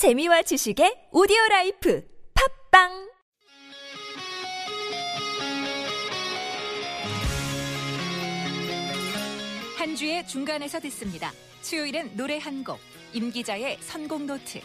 재미와 지식의 오디오 라이프 팟빵 한 주의 중간에서 듣습니다. 수요일은 노래 한 곡, 임 기자의 선곡 노트.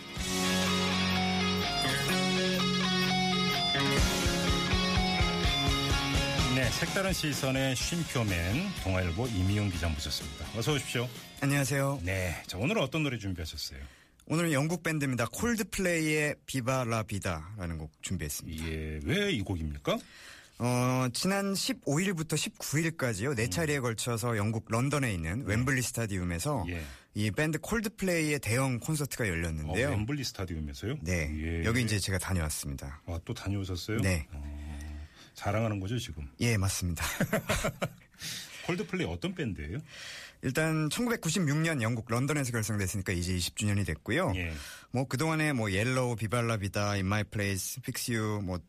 네, 색다른 시선의 쉼표맨 동아일보 임희윤 기자 모셨습니다. 어서 오십시오. 안녕하세요. 네, 자 오늘 은 어떤 노래 준비하셨어요? 오늘은 영국 밴드입니다. 콜드플레이의 비바 라 비다라는 곡 준비했습니다. 예, 왜 이 곡입니까? 어, 지난 15일부터 19일까지요. 네 차례에 걸쳐서 영국 런던에 있는 웸블리 스타디움에서 예. 이 밴드 콜드플레이의 대형 콘서트가 어, 열렸는데요. 웸블리 스타디움에서요? 네. 예. 여기 이제 제가 다녀왔습니다. 아, 또 다녀오셨어요? 네. 어, 자랑하는 거죠 지금? 예, 맞습니다. 콜드플레이 어떤 밴드예요? 일단 1996년 영국 런던에서 결성됐으니까 이제 20주년이 됐고요. 예. 뭐 그동안에 뭐 Yellow, Viva La Vida, In My Place, Fix You 뭐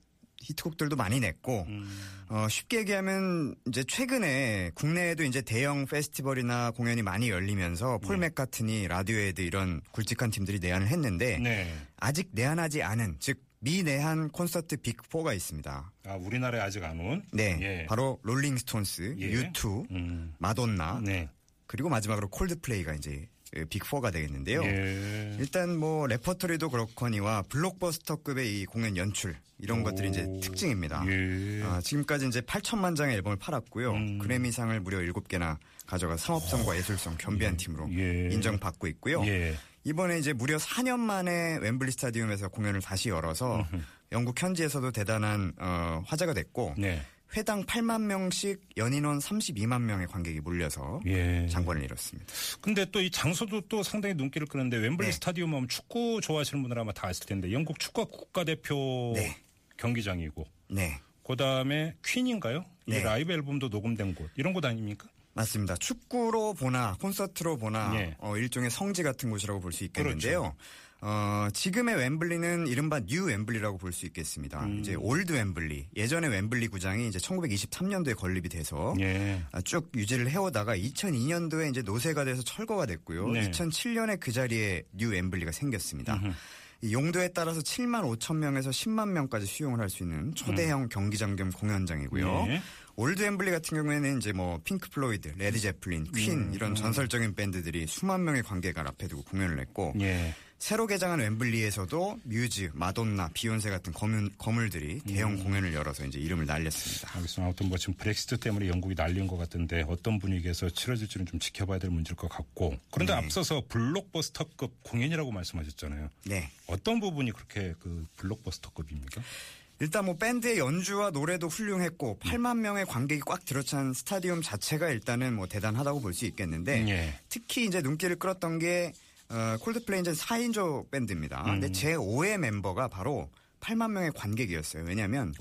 히트곡들도 많이 냈고 음. 어, 쉽게 얘기하면 이제 최근에 국내에도 이제 대형 페스티벌이나 공연이 많이 열리면서 폴 맥카트니, 라디오헤드 이런 굵직한 팀들이 내한을 했는데 네. 아직 내한하지 않은 즉 미 내한 콘서트 빅4가 있습니다. 아, 우리나라에 아직 안 온? 네, 예. 바로 롤링스톤스, 예. U2, 음. 마돈나 네. 그리고 마지막으로 콜드플레이가 이제 빅4가 되겠는데요. 예. 일단 뭐 레퍼토리도 그렇거니와 블록버스터급의 이 공연 연출 이런 오. 것들이 이제 특징입니다. 예. 아, 지금까지 이제 8천만 장의 앨범을 팔았고요. 음. 그래미상을 무려 7개나 가져가 상업성과 예술성 겸비한 팀으로 예. 인정받고 있고요. 예. 이번에 이제 무려 4년 만에 웸블리 스타디움에서 공연을 다시 열어서 영국 현지에서도 대단한 어, 화제가 됐고 네. 회당 8만 명씩 연인원 32만 명의 관객이 몰려서 예. 장관을 이뤘습니다. 근데 또 이 장소도 또 상당히 눈길을 끄는데 웸블리 네. 스타디움 하면 축구 좋아하시는 분들 아마 다 아실 텐데 영국 축구 국가대표 네. 경기장이고 네. 그다음에 퀸인가요? 이 네. 라이브 앨범도 녹음된 곳 이런 곳 아닙니까? 맞습니다. 축구로 보나 콘서트로 보나 예. 어, 일종의 성지 같은 곳이라고 볼 수 있겠는데요. 그렇죠. 어, 지금의 웸블리는 이른바 뉴 웸블리라고 볼 수 있겠습니다. 음. 이제 올드 웸블리 예전의 웸블리 구장이 이제 1923년도에 건립이 돼서 예. 아, 쭉 유지를 해오다가 2002년도에 이제 노쇠가 돼서 철거가 됐고요. 네. 2007년에 그 자리에 뉴 웸블리가 생겼습니다. 이 용도에 따라서 7만 5천 명에서 10만 명까지 수용을 할 수 있는 초대형 경기장 겸 공연장이고요. 음. 네. 올드 웸블리 같은 경우에는 이제 뭐 핑크 플로이드, 레드 제플린, 퀸 음. 이런 전설적인 밴드들이 수만 명의 관객을 앞에 두고 공연을 했고 예. 새로 개장한 웸블리에서도 뮤즈, 마돈나, 비욘세 같은 거물, 거물 들이 대형 음. 공연을 열어서 이제 이름을 날렸습니다. 알겠습니다. 아무튼 뭐 지금 브렉시트 때문에 영국이 난리인 것 같은데 어떤 분위기에서 치러질지는 좀 지켜봐야 될 문제일 것 같고 그런데 네. 앞서서 블록버스터급 공연이라고 말씀하셨잖아요. 네. 어떤 부분이 그렇게 그 블록버스터급입니까? 일단 뭐 밴드의 연주와 노래도 훌륭했고 8만 명의 관객이 꽉 들어찬 스타디움 자체가 일단은 뭐 대단하다고 볼 수 있겠는데 예. 특히 이제 눈길을 끌었던 게 어, 콜드플레이 이제 4인조 밴드입니다. 근데 제 5의 멤버가 바로 8만 명의 관객이었어요. 왜냐하면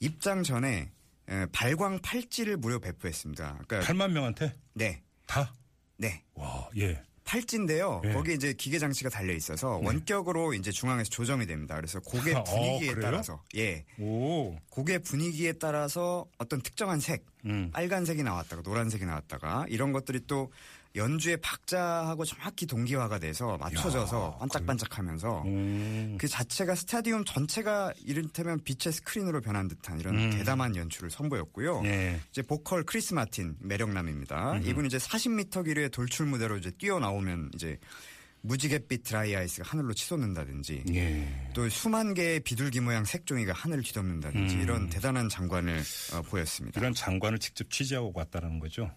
입장 전에 에, 발광 팔찌를 무료 배포했습니다. 그러니까 8만 명한테 네, 다? 네. 와, 예. 팔찌인데요. 예. 거기 이제 기계 장치가 달려 있어서 원격으로 이제 중앙에서 조정이 됩니다. 그래서 곡의 어, 분위기에 그래요? 따라서 예, 오. 곡의 분위기에 따라서 어떤 특정한 색, 음. 빨간색이 나왔다가 노란색이 나왔다가 이런 것들이 또 연주의 박자하고 정확히 동기화가 돼서 맞춰져서 반짝반짝하면서 음. 그 자체가 스타디움 전체가 이를테면 빛의 스크린으로 변한 듯한 이런 음. 대담한 연출을 선보였고요. 예. 이제 보컬 크리스 마틴 매력남입니다. 음. 이분 이제 40m 길이의 돌출 무대로 이제 뛰어 나오면 이제 무지갯빛 드라이 아이스가 하늘로 치솟는다든지 예. 또 수만 개의 비둘기 모양 색종이가 하늘을 뒤덮는다든지 음. 이런 대단한 장관을 어, 보였습니다. 이런 장관을 직접 취재하고 왔다는 거죠.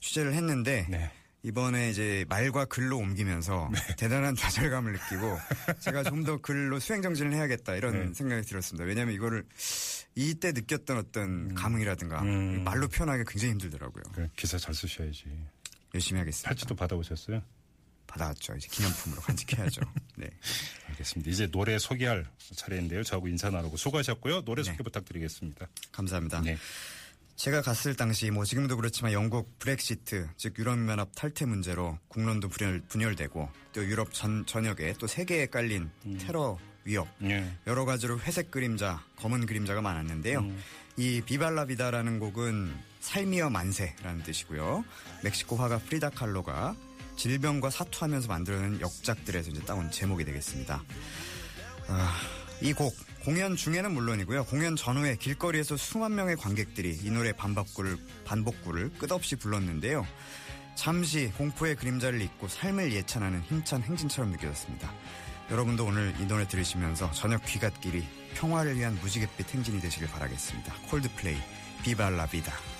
취재를 했는데 네. 이번에 이제 말과 글로 옮기면서 대단한 좌절감을 느끼고 제가 좀 더 글로 수행 정진을 해야겠다 이런 네. 생각이 들었습니다. 왜냐하면 이거를 이때 느꼈던 어떤 감흥이라든가 음. 말로 표현하기 굉장히 힘들더라고요. 그 기사 잘 쓰셔야지. 열심히 하겠습니다. 팔찌도 받아오셨어요? 받아왔죠. 이제 기념품으로 간직해야죠. 네. 알겠습니다. 이제 노래 소개할 차례인데요. 저하고 인사 나누고 수고하셨고요. 노래 네. 소개 부탁드리겠습니다. 감사합니다. 네. 제가 갔을 당시 뭐 지금도 그렇지만 영국 브렉시트 즉 유럽연합 탈퇴 문제로 국론도 분열, 분열되고 또 유럽 전, 전역에 또 세계에 깔린 테러 위협 예. 여러 가지로 회색 그림자 검은 그림자가 많았는데요. 이 비발라비다라는 곡은 삶이여 만세라는 뜻이고요. 멕시코 화가 프리다 칼로가 질병과 사투하면서 만들어낸 역작들에서 이제 따온 제목이 되겠습니다. 아, 이 곡 공연 중에는 물론이고요. 공연 전후에 길거리에서 수만 명의 관객들이 이 노래 반복구를 반복구를 끝없이 불렀는데요. 잠시 공포의 그림자를 잊고 삶을 예찬하는 힘찬 행진처럼 느껴졌습니다. 여러분도 오늘 이 노래 들으시면서 저녁 귀갓길이 평화를 위한 무지갯빛 행진이 되시길 바라겠습니다. 콜드플레이 비발라비다.